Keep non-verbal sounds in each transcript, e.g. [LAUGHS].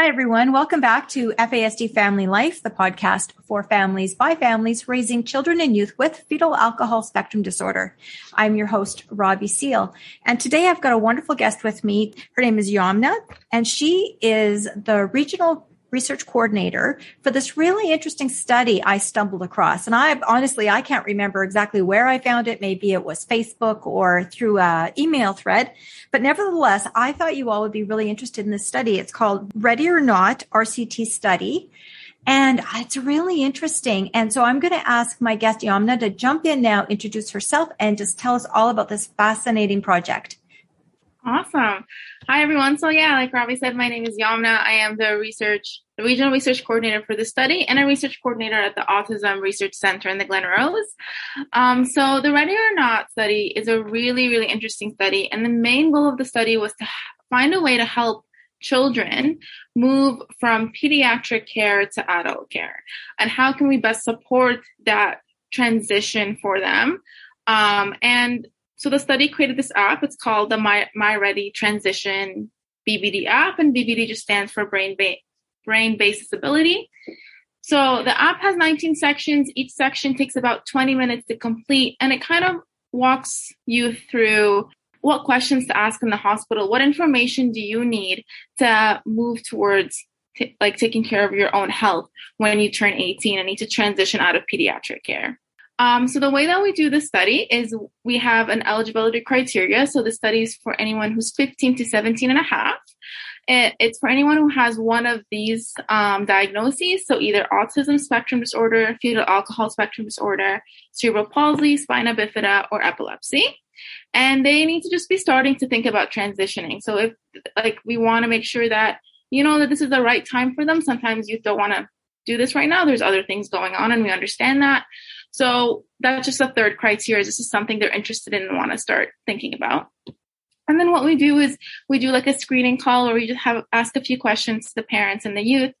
Hi, everyone. Welcome back to FASD Family Life, the podcast for families by families raising children and youth with fetal alcohol spectrum disorder. I'm your host, Robbie Seal. And today I've got a wonderful guest with me. Her name is Yamna, and she is the regional research coordinator for this really interesting study I stumbled across. And I honestly, I can't remember exactly where I found it. Maybe it was Facebook or through a email thread. But nevertheless, I thought you all would be really interested in this study. It's called Ready or Not RCT Study. And it's really interesting. And so I'm going to ask my guest Yamna to jump in now, introduce herself, and just tell us all about this fascinating project. Awesome. Hi, everyone. So, yeah, like Robbie said, my name is Yamna. I am the research, the regional research coordinator for the study and a research coordinator at the Autism Research Center in the Glenrose. Um, so, the Ready or Not study is a really, really interesting study. And the main goal of the study was to find a way to help children move from pediatric care to adult care. And how can we best support that transition for them? Um, and so the study created this app. It's called the My, My Ready Transition BBD app, and BBD just stands for brain ba- brain based disability. So the app has 19 sections. Each section takes about 20 minutes to complete, and it kind of walks you through what questions to ask in the hospital. What information do you need to move towards t- like taking care of your own health when you turn 18 and need to transition out of pediatric care? Um, so the way that we do the study is we have an eligibility criteria. So the study is for anyone who's 15 to 17 and a half. It, it's for anyone who has one of these um, diagnoses. So either autism spectrum disorder, fetal alcohol spectrum disorder, cerebral palsy, spina bifida, or epilepsy. And they need to just be starting to think about transitioning. So if like we want to make sure that you know that this is the right time for them. Sometimes you don't want to do this right now. There's other things going on and we understand that. So that's just a third criteria. This is something they're interested in and want to start thinking about. And then what we do is we do like a screening call where we just have ask a few questions to the parents and the youth.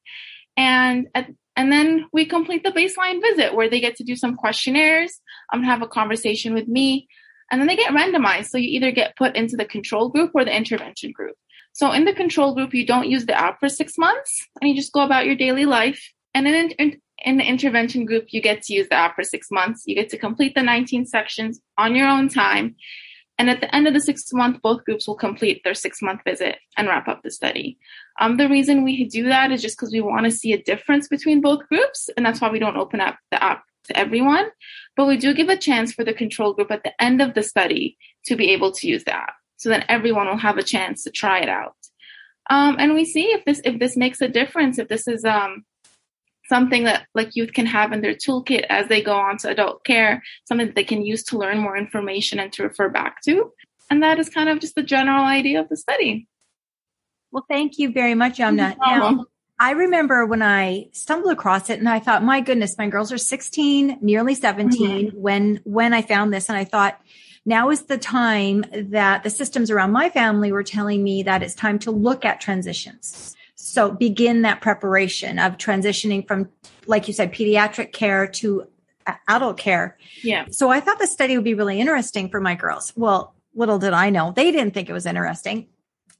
And at, and then we complete the baseline visit where they get to do some questionnaires, um, have a conversation with me, and then they get randomized. So you either get put into the control group or the intervention group. So in the control group, you don't use the app for six months and you just go about your daily life. And in, in, in the intervention group, you get to use the app for six months. You get to complete the 19 sections on your own time. And at the end of the six month, both groups will complete their six month visit and wrap up the study. Um, the reason we do that is just because we want to see a difference between both groups. And that's why we don't open up the app to everyone. But we do give a chance for the control group at the end of the study to be able to use the app. So then everyone will have a chance to try it out. Um, and we see if this if this makes a difference, if this is um, something that like youth can have in their toolkit as they go on to adult care, something that they can use to learn more information and to refer back to. And that is kind of just the general idea of the study. Well, thank you very much, Yamna. Now, I remember when I stumbled across it and I thought, my goodness, my girls are 16, nearly 17 mm-hmm. when, when I found this. And I thought, now is the time that the systems around my family were telling me that it's time to look at transitions. So begin that preparation of transitioning from, like you said, pediatric care to adult care. Yeah. So I thought the study would be really interesting for my girls. Well, little did I know they didn't think it was interesting.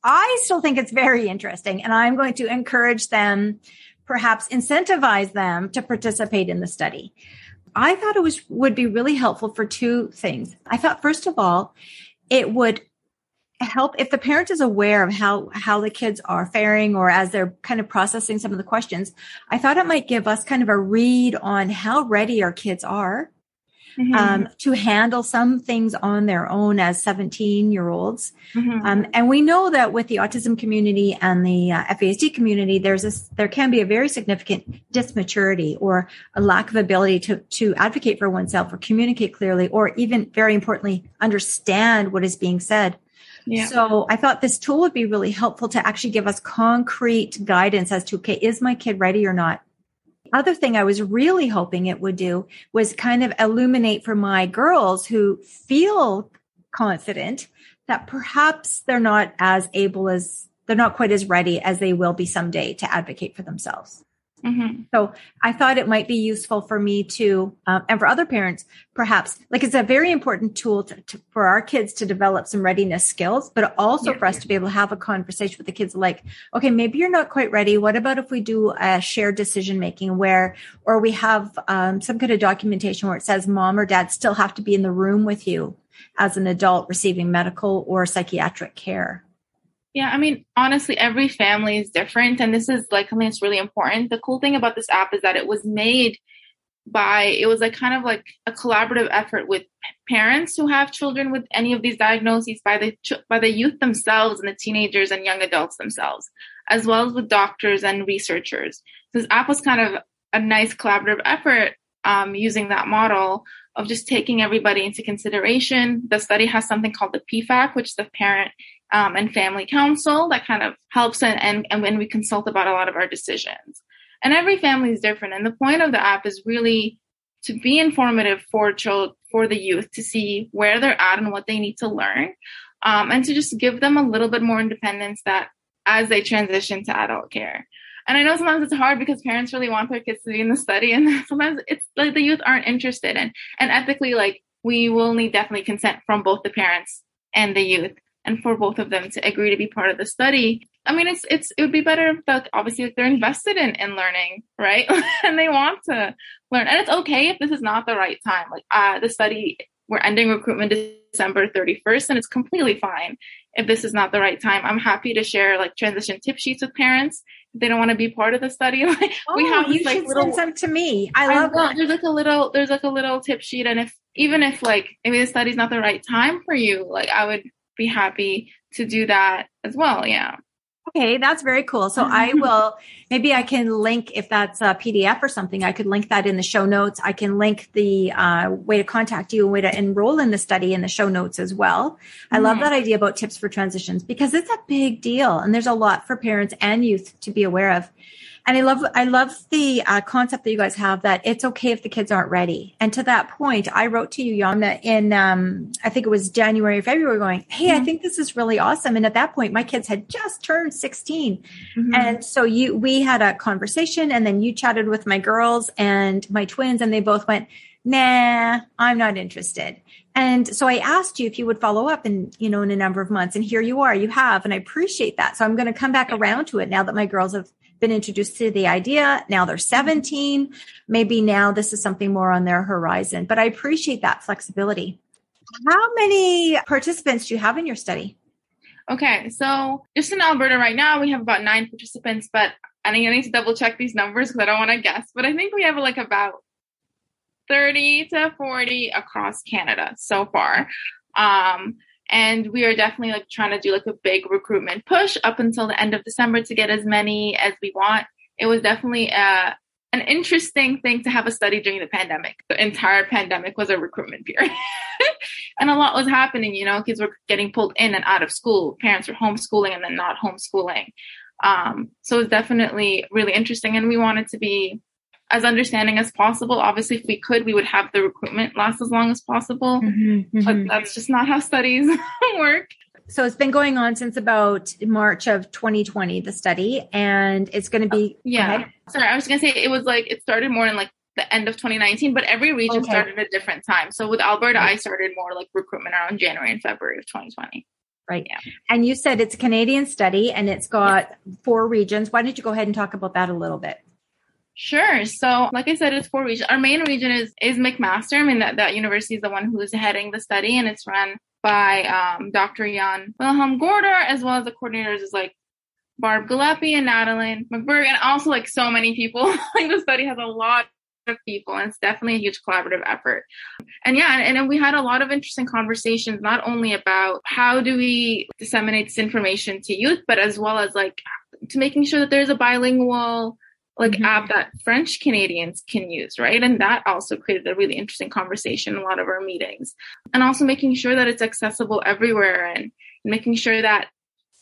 I still think it's very interesting and I'm going to encourage them, perhaps incentivize them to participate in the study. I thought it was, would be really helpful for two things. I thought, first of all, it would help if the parent is aware of how how the kids are faring or as they're kind of processing some of the questions i thought it might give us kind of a read on how ready our kids are mm-hmm. um, to handle some things on their own as 17 year olds mm-hmm. um, and we know that with the autism community and the uh, fasd community there's a there can be a very significant dysmaturity or a lack of ability to to advocate for oneself or communicate clearly or even very importantly understand what is being said yeah. So I thought this tool would be really helpful to actually give us concrete guidance as to, okay, is my kid ready or not? Other thing I was really hoping it would do was kind of illuminate for my girls who feel confident that perhaps they're not as able as they're not quite as ready as they will be someday to advocate for themselves. Mm-hmm. So I thought it might be useful for me to, um, and for other parents, perhaps, like it's a very important tool to, to, for our kids to develop some readiness skills, but also yeah, for us to be able to have a conversation with the kids like, okay, maybe you're not quite ready. What about if we do a shared decision making where, or we have um, some kind of documentation where it says mom or dad still have to be in the room with you as an adult receiving medical or psychiatric care? Yeah, I mean, honestly, every family is different. And this is like something that's really important. The cool thing about this app is that it was made by, it was like kind of like a collaborative effort with parents who have children with any of these diagnoses by the, by the youth themselves and the teenagers and young adults themselves, as well as with doctors and researchers. This app was kind of a nice collaborative effort um, using that model of just taking everybody into consideration. The study has something called the PFAC, which is the parent um, and family council that kind of helps and, and, and when we consult about a lot of our decisions. And every family is different. And the point of the app is really to be informative for children, for the youth to see where they're at and what they need to learn. Um, and to just give them a little bit more independence that as they transition to adult care. And I know sometimes it's hard because parents really want their kids to be in the study and [LAUGHS] sometimes it's like the youth aren't interested in. And ethically, like we will need definitely consent from both the parents and the youth and for both of them to agree to be part of the study. I mean, it's it's it would be better if the, obviously if they're invested in in learning, right? [LAUGHS] and they want to learn. And it's okay if this is not the right time. Like uh, the study, we're ending recruitment December 31st, and it's completely fine if this is not the right time. I'm happy to share like transition tip sheets with parents if they don't want to be part of the study. [LAUGHS] Like oh, we have you like, should little, send some to me. I love I, There's like a little there's like a little tip sheet, and if even if like maybe the study's not the right time for you, like I would be happy to do that as well. Yeah. Okay, that's very cool. So I [LAUGHS] will, maybe I can link if that's a PDF or something, I could link that in the show notes. I can link the uh, way to contact you, and way to enroll in the study in the show notes as well. I love that idea about tips for transitions because it's a big deal and there's a lot for parents and youth to be aware of. And I love, I love the uh, concept that you guys have that it's okay if the kids aren't ready. And to that point, I wrote to you, Yamna, in, um, I think it was January or February going, Hey, mm-hmm. I think this is really awesome. And at that point, my kids had just turned 16. Mm-hmm. And so you, we had a conversation and then you chatted with my girls and my twins and they both went, nah, I'm not interested. And so I asked you if you would follow up in, you know, in a number of months and here you are, you have, and I appreciate that. So I'm going to come back around to it now that my girls have been introduced to the idea. Now they're 17. Maybe now this is something more on their horizon, but I appreciate that flexibility. How many participants do you have in your study? Okay, so just in Alberta right now, we have about nine participants, but I I need to double check these numbers because I don't want to guess, but I think we have like about 30 to 40 across Canada so far. Um, and we are definitely like trying to do like a big recruitment push up until the end of December to get as many as we want. It was definitely uh, an interesting thing to have a study during the pandemic. The entire pandemic was a recruitment period. [LAUGHS] and a lot was happening, you know, kids were getting pulled in and out of school. Parents were homeschooling and then not homeschooling. Um, so it's definitely really interesting. And we wanted to be as understanding as possible. Obviously, if we could, we would have the recruitment last as long as possible, mm-hmm, mm-hmm. but that's just not how studies [LAUGHS] work. So it's been going on since about March of 2020, the study, and it's going to be. Uh, yeah. Sorry, I was going to say it was like it started more in like the end of 2019, but every region okay. started at a different time. So with Alberta, I started more like recruitment around January and February of 2020. Right. Yeah. And you said it's a Canadian study and it's got yeah. four regions. Why don't you go ahead and talk about that a little bit? Sure. So, like I said, it's four regions. Our main region is is McMaster. I mean, that, that university is the one who's heading the study, and it's run by um, Dr. Jan Willem Gorter, as well as the coordinators is like Barb Gillespie and Natalie McBurg, and also like so many people. [LAUGHS] like the study has a lot of people, and it's definitely a huge collaborative effort. And yeah, and, and we had a lot of interesting conversations, not only about how do we disseminate this information to youth, but as well as like to making sure that there's a bilingual like mm-hmm. app that French Canadians can use, right? And that also created a really interesting conversation in a lot of our meetings. And also making sure that it's accessible everywhere and making sure that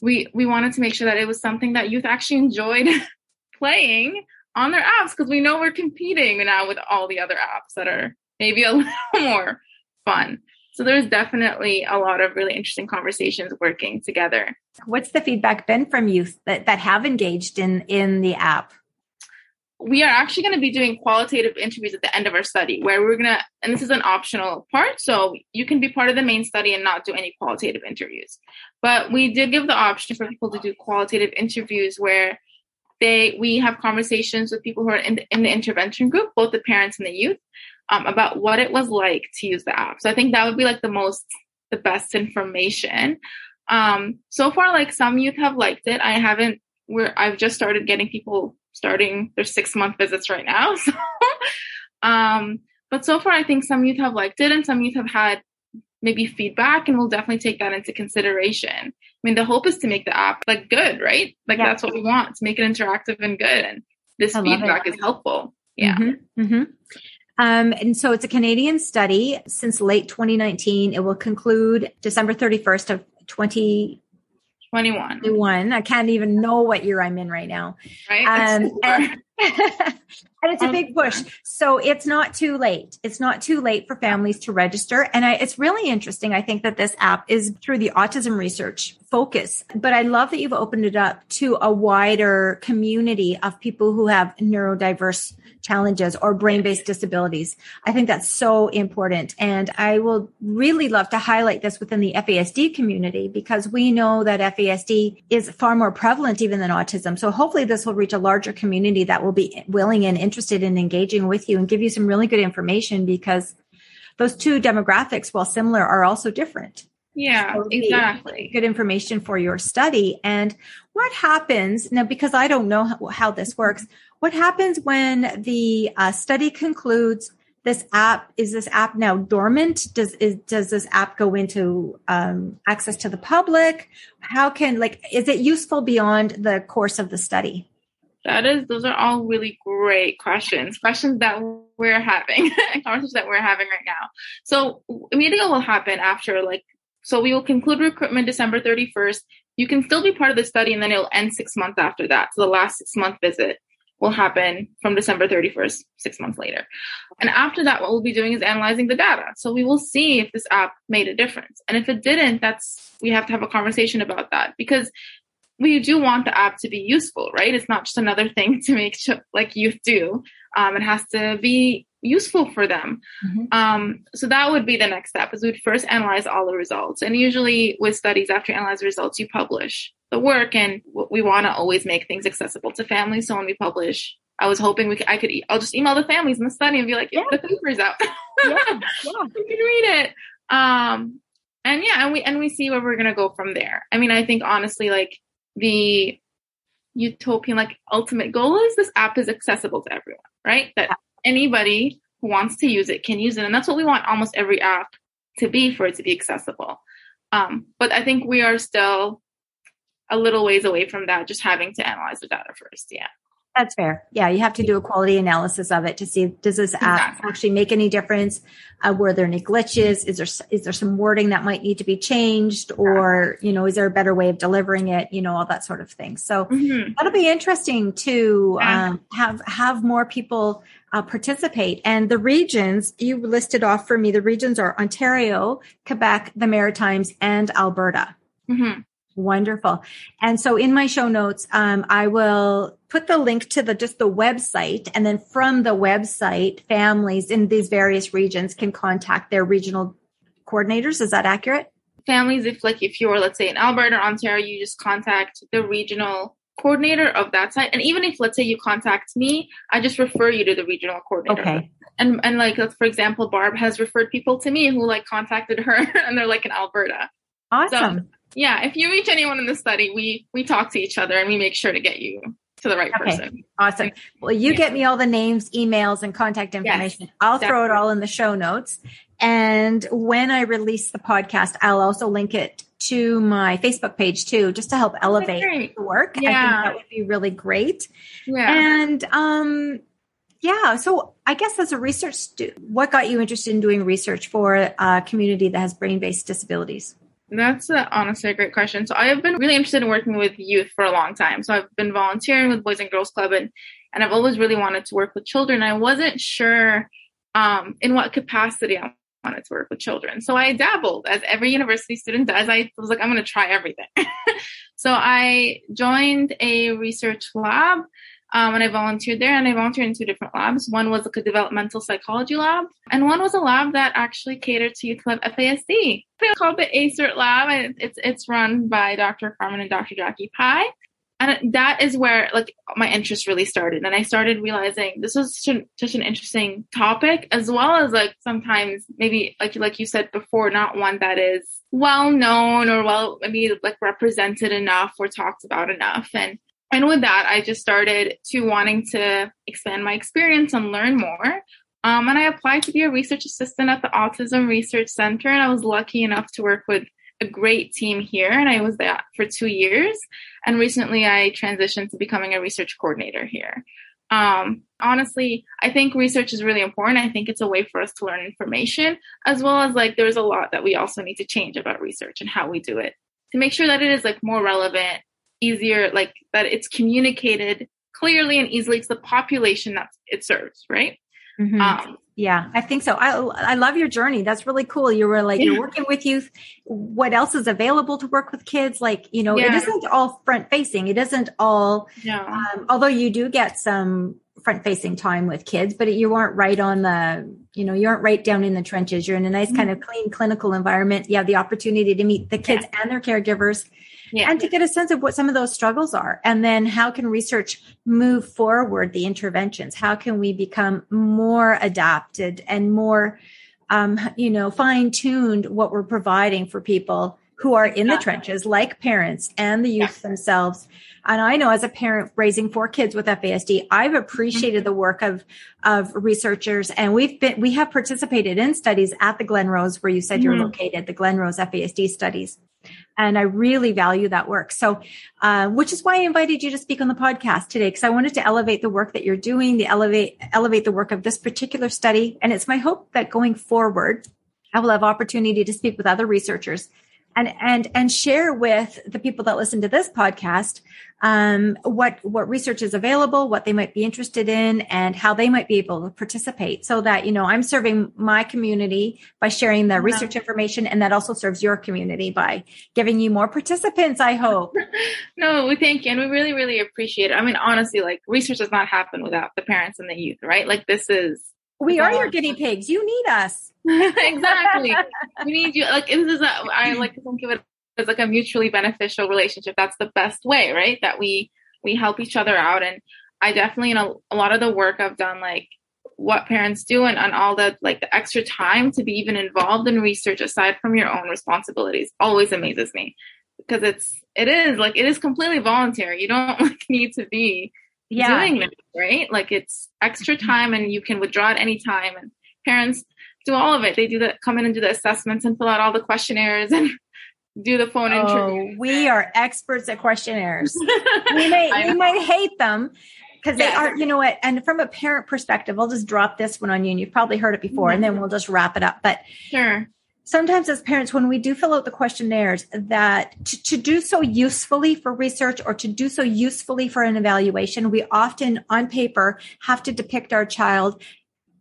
we we wanted to make sure that it was something that youth actually enjoyed [LAUGHS] playing on their apps because we know we're competing now with all the other apps that are maybe a [LAUGHS] little more fun. So there's definitely a lot of really interesting conversations working together. What's the feedback been from youth that, that have engaged in in the app? We are actually going to be doing qualitative interviews at the end of our study where we're going to, and this is an optional part. So you can be part of the main study and not do any qualitative interviews. But we did give the option for people to do qualitative interviews where they, we have conversations with people who are in the, in the intervention group, both the parents and the youth, um, about what it was like to use the app. So I think that would be like the most, the best information. Um, so far, like some youth have liked it. I haven't, we're, I've just started getting people starting their six month visits right now. [LAUGHS] So, um, but so far, I think some youth have liked it and some youth have had maybe feedback and we'll definitely take that into consideration. I mean, the hope is to make the app like good, right? Like yeah. that's what we want to make it interactive and good. And this feedback is helpful. Yeah. Mm-hmm. Mm-hmm. Um, and so it's a Canadian study since late 2019. It will conclude December 31st of 20, 21. 21. I can't even know what year I'm in right now. Right. Um, [LAUGHS] and, [LAUGHS] and, it's a um, big push. So it's not too late. It's not too late for families to register. And I, it's really interesting. I think that this app is through the autism research focus, but I love that you've opened it up to a wider community of people who have neurodiverse challenges or brain based disabilities. I think that's so important. And I will really love to highlight this within the FASD community because we know that FASD is far more prevalent even than autism. So hopefully this will reach a larger community that will be willing and interested in engaging with you and give you some really good information because those two demographics, while similar, are also different. Yeah, so exactly. Good information for your study. And what happens now, because I don't know how, how this works, what happens when the uh, study concludes this app is this app now dormant does is, does this app go into um, access to the public how can like is it useful beyond the course of the study that is those are all really great questions questions that we're having [LAUGHS] conversations that we're having right now so immediately will happen after like so we will conclude recruitment december 31st you can still be part of the study and then it'll end six months after that so the last six month visit will happen from December 31st, six months later. And after that, what we'll be doing is analyzing the data. So we will see if this app made a difference. And if it didn't, that's, we have to have a conversation about that because we do want the app to be useful, right? It's not just another thing [LAUGHS] to make sure, like youth do. Um, it has to be useful for them. Mm-hmm. Um, so that would be the next step is we'd first analyze all the results. And usually with studies, after you analyze the results, you publish the work and we want to always make things accessible to families. So when we publish, I was hoping we could, I could, I'll just email the families in the study and be like, yeah, the paper's out. [LAUGHS] yeah, yeah. you can read it. Um, and yeah, and we, and we see where we're going to go from there. I mean, I think honestly, like the utopian, like ultimate goal is this app is accessible to everyone, right? That anybody who wants to use it can use it. And that's what we want almost every app to be for it to be accessible. Um, but I think we are still a little ways away from that, just having to analyze the data first. Yeah. That's fair. Yeah, you have to do a quality analysis of it to see does this app exactly. actually make any difference? Uh, were there any glitches? Is there is there some wording that might need to be changed, or you know, is there a better way of delivering it? You know, all that sort of thing. So mm-hmm. that'll be interesting to um, have have more people uh, participate. And the regions you listed off for me, the regions are Ontario, Quebec, the Maritimes, and Alberta. Mm-hmm. Wonderful. And so in my show notes, um, I will put the link to the just the website, and then from the website, families in these various regions can contact their regional coordinators. Is that accurate? Families, if like if you're let's say in Alberta or Ontario, you just contact the regional coordinator of that site. And even if let's say you contact me, I just refer you to the regional coordinator. Okay. And and like for example, Barb has referred people to me who like contacted her [LAUGHS] and they're like in Alberta. Awesome. So, yeah, if you reach anyone in the study, we we talk to each other and we make sure to get you to the right okay. person. Awesome. Well, you yeah. get me all the names, emails, and contact information. Yes, I'll definitely. throw it all in the show notes. And when I release the podcast, I'll also link it to my Facebook page too, just to help elevate the work. Yeah. I think that would be really great. Yeah. And um yeah, so I guess as a research student, what got you interested in doing research for a community that has brain-based disabilities? That's a, honestly a great question. So I have been really interested in working with youth for a long time. So I've been volunteering with Boys and Girls Club and, and I've always really wanted to work with children. I wasn't sure um, in what capacity I wanted to work with children. So I dabbled as every university student does. I was like, I'm going to try everything. [LAUGHS] so I joined a research lab um, and I volunteered there. And I volunteered in two different labs. One was like a developmental psychology lab, and one was a lab that actually catered to youth have FASD. It's called the ACERT lab, and it's it's run by Dr. Carmen and Dr. Jackie Pei. And that is where like my interest really started, and I started realizing this was such an, such an interesting topic, as well as like sometimes maybe like like you said before, not one that is well known or well maybe like represented enough or talked about enough. And and with that, I just started to wanting to expand my experience and learn more. Um, and I applied to be a research assistant at the Autism Research Center, and I was lucky enough to work with a great team here, and I was there for two years. And recently, I transitioned to becoming a research coordinator here. Um, honestly, I think research is really important. I think it's a way for us to learn information, as well as like there's a lot that we also need to change about research and how we do it to make sure that it is like more relevant easier, like that it's communicated clearly and easily to the population that it serves, right? Mm-hmm. Um, yeah, I think so. I I love your journey. That's really cool. You were like yeah. you're working with youth. What else is available to work with kids? Like you know, yeah. it isn't all front facing. It isn't all. No. Um, although you do get some front facing time with kids, but you aren't right on the. You know, you aren't right down in the trenches. You're in a nice mm-hmm. kind of clean clinical environment. You have the opportunity to meet the kids yeah. and their caregivers yeah. and to get a sense of what some of those struggles are. And then how can research move forward the interventions? How can we become more adapted and more, um, you know, fine tuned what we're providing for people who are in the trenches, like parents and the youth yeah. themselves. And I know as a parent raising four kids with FASD, I've appreciated the work of, of researchers and we've been, we have participated in studies at the Glenrose where you said mm-hmm. you're located, the Glenrose FASD studies. And I really value that work. So, uh, which is why I invited you to speak on the podcast today, because I wanted to elevate the work that you're doing, the elevate, elevate the work of this particular study. And it's my hope that going forward, I will have opportunity to speak with other researchers and and and share with the people that listen to this podcast um, what what research is available, what they might be interested in, and how they might be able to participate. So that you know, I'm serving my community by sharing the research information, and that also serves your community by giving you more participants. I hope. [LAUGHS] no, we thank you, and we really, really appreciate it. I mean, honestly, like research does not happen without the parents and the youth, right? Like this is. We are your guinea pigs. You need us. [LAUGHS] [LAUGHS] exactly. we need you. Like this is a, I like to think of it as like a mutually beneficial relationship. That's the best way, right? That we we help each other out. And I definitely, you know, a lot of the work I've done, like what parents do and, and all the like the extra time to be even involved in research aside from your own responsibilities always amazes me because it's it is like it is completely voluntary you don't [LAUGHS] like need to be yeah. doing this right like it's extra mm-hmm. time and you can withdraw at any time and parents do all of it. They do the come in and do the assessments and fill out all the questionnaires and [LAUGHS] do the phone oh, interview. We are experts at questionnaires. [LAUGHS] we may we might hate them because they are, you know what? And from a parent perspective, I'll just drop this one on you. And you've probably heard it before, mm-hmm. and then we'll just wrap it up. But sure. Sometimes, as parents, when we do fill out the questionnaires, that to, to do so usefully for research or to do so usefully for an evaluation, we often on paper have to depict our child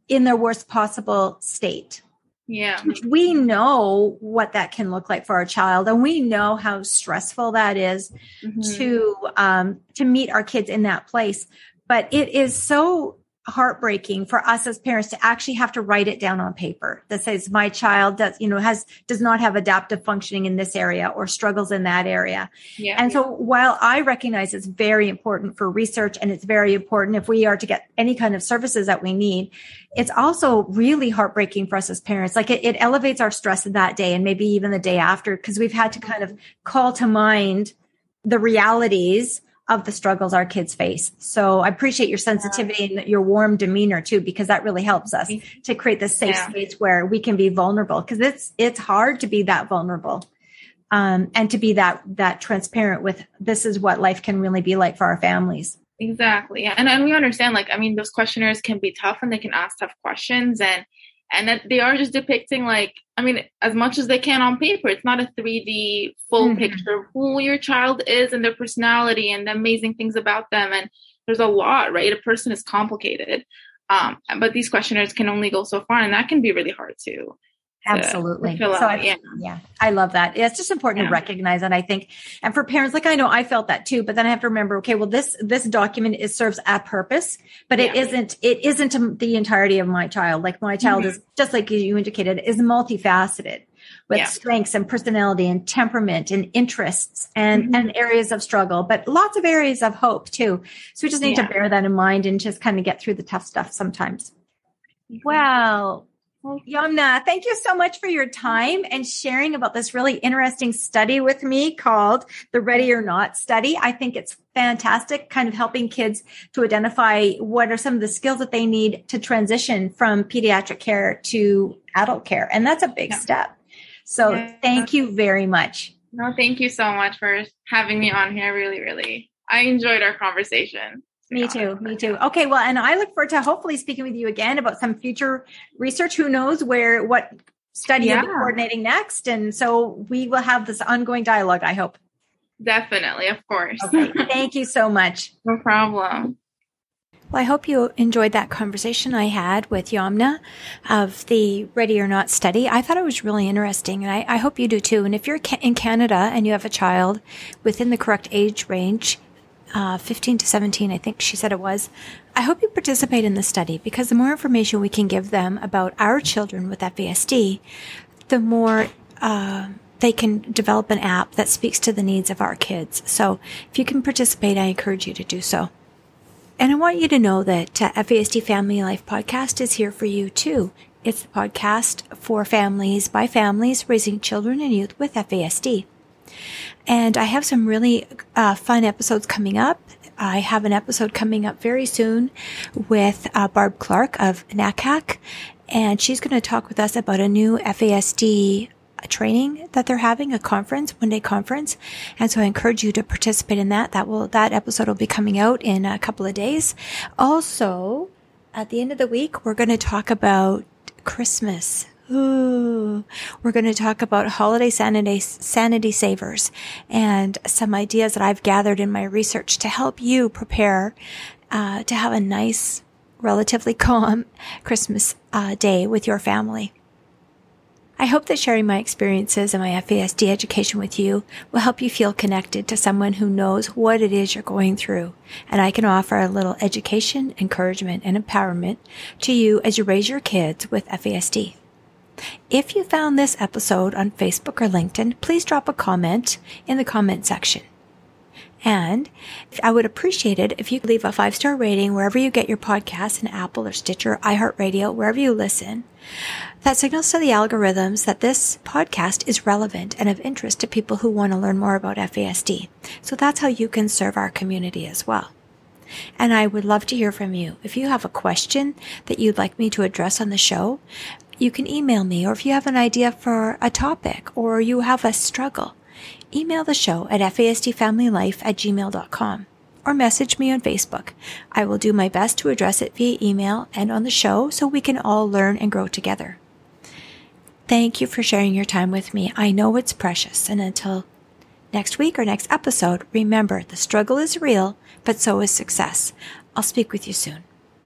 in their worst possible state. Yeah. We know what that can look like for our child and we know how stressful that is mm-hmm. to um to meet our kids in that place. But it is so heartbreaking for us as parents to actually have to write it down on paper that says my child does you know has does not have adaptive functioning in this area or struggles in that area. Yeah, and so while i recognize it's very important for research and it's very important if we are to get any kind of services that we need it's also really heartbreaking for us as parents. Like it, it elevates our stress that day and maybe even the day after because we've had to kind of call to mind the realities of the struggles our kids face. So I appreciate your sensitivity and your warm demeanor too, because that really helps us to create this safe yeah. space where we can be vulnerable because it's, it's hard to be that vulnerable. Um, and to be that, that transparent with this is what life can really be like for our families. Exactly. And, and we understand, like, I mean, those questionnaires can be tough and they can ask tough questions and, and that they are just depicting like i mean as much as they can on paper it's not a 3d full mm-hmm. picture of who your child is and their personality and the amazing things about them. And there's a lot right? A person is complicated. Um, but these questionnaires can only go so far and that can be really hard to Absolutely. To so I, yeah. yeah, I love that. It's just important yeah. to recognize that. I think, and for parents, like I know I felt that too, but then I have to remember, okay, well, this, this document is serves a purpose, but yeah. it isn't, it isn't the entirety of my child. Like my child mm-hmm. is just like you indicated, is multifaceted with yeah. strengths and personality and temperament and interests and, mm-hmm. and areas of struggle, but lots of areas of hope too. So we just need to bear that in mind and just kind of get through the tough stuff sometimes. Well, well, Yamna, thank you so much for your time and sharing about this really interesting study with me called the Ready or Not study. I think it's fantastic, kind of helping kids to identify what are some of the skills that they need to transition from pediatric care to adult care. And that's a big yeah. step. So yeah. thank you very much. No, thank you so much for having me on here. Really, really. I enjoyed our conversation. Me too. Me too. Okay. Well, and I look forward to hopefully speaking with you again about some future research. Who knows where, what study yeah. you'll be coordinating next. And so we will have this ongoing dialogue, I hope. Definitely. Of course. Okay. [LAUGHS] Thank you so much. No problem. Well, I hope you enjoyed that conversation I had with Yamna of the Ready or Not study. I thought it was really interesting, and I, I hope you do too. And if you're in Canada and you have a child within the correct age range, uh, 15 to 17, I think she said it was. I hope you participate in the study because the more information we can give them about our children with FASD, the more uh, they can develop an app that speaks to the needs of our kids. So if you can participate, I encourage you to do so. And I want you to know that uh, FASD Family Life Podcast is here for you too. It's the podcast for families by families raising children and youth with FASD. And I have some really uh, fun episodes coming up. I have an episode coming up very soon with uh, Barb Clark of NACAC, and she's going to talk with us about a new FASD training that they're having, a conference, one day conference. And so I encourage you to participate in that. That will, that episode will be coming out in a couple of days. Also, at the end of the week, we're going to talk about Christmas. We're going to talk about holiday sanity, sanity savers and some ideas that I've gathered in my research to help you prepare uh, to have a nice, relatively [LAUGHS] calm Christmas uh, day with your family. I hope that sharing my experiences and my FASD education with you will help you feel connected to someone who knows what it is you're going through. And I can offer a little education, encouragement, and empowerment to you as you raise your kids with FASD. If you found this episode on Facebook or LinkedIn, please drop a comment in the comment section. And I would appreciate it if you leave a five star rating wherever you get your podcasts in Apple or Stitcher, iHeartRadio, wherever you listen. That signals to the algorithms that this podcast is relevant and of interest to people who want to learn more about FASD. So that's how you can serve our community as well. And I would love to hear from you. If you have a question that you'd like me to address on the show, you can email me, or if you have an idea for a topic or you have a struggle, email the show at fasdfamilylife at gmail.com or message me on Facebook. I will do my best to address it via email and on the show so we can all learn and grow together. Thank you for sharing your time with me. I know it's precious. And until next week or next episode, remember the struggle is real, but so is success. I'll speak with you soon.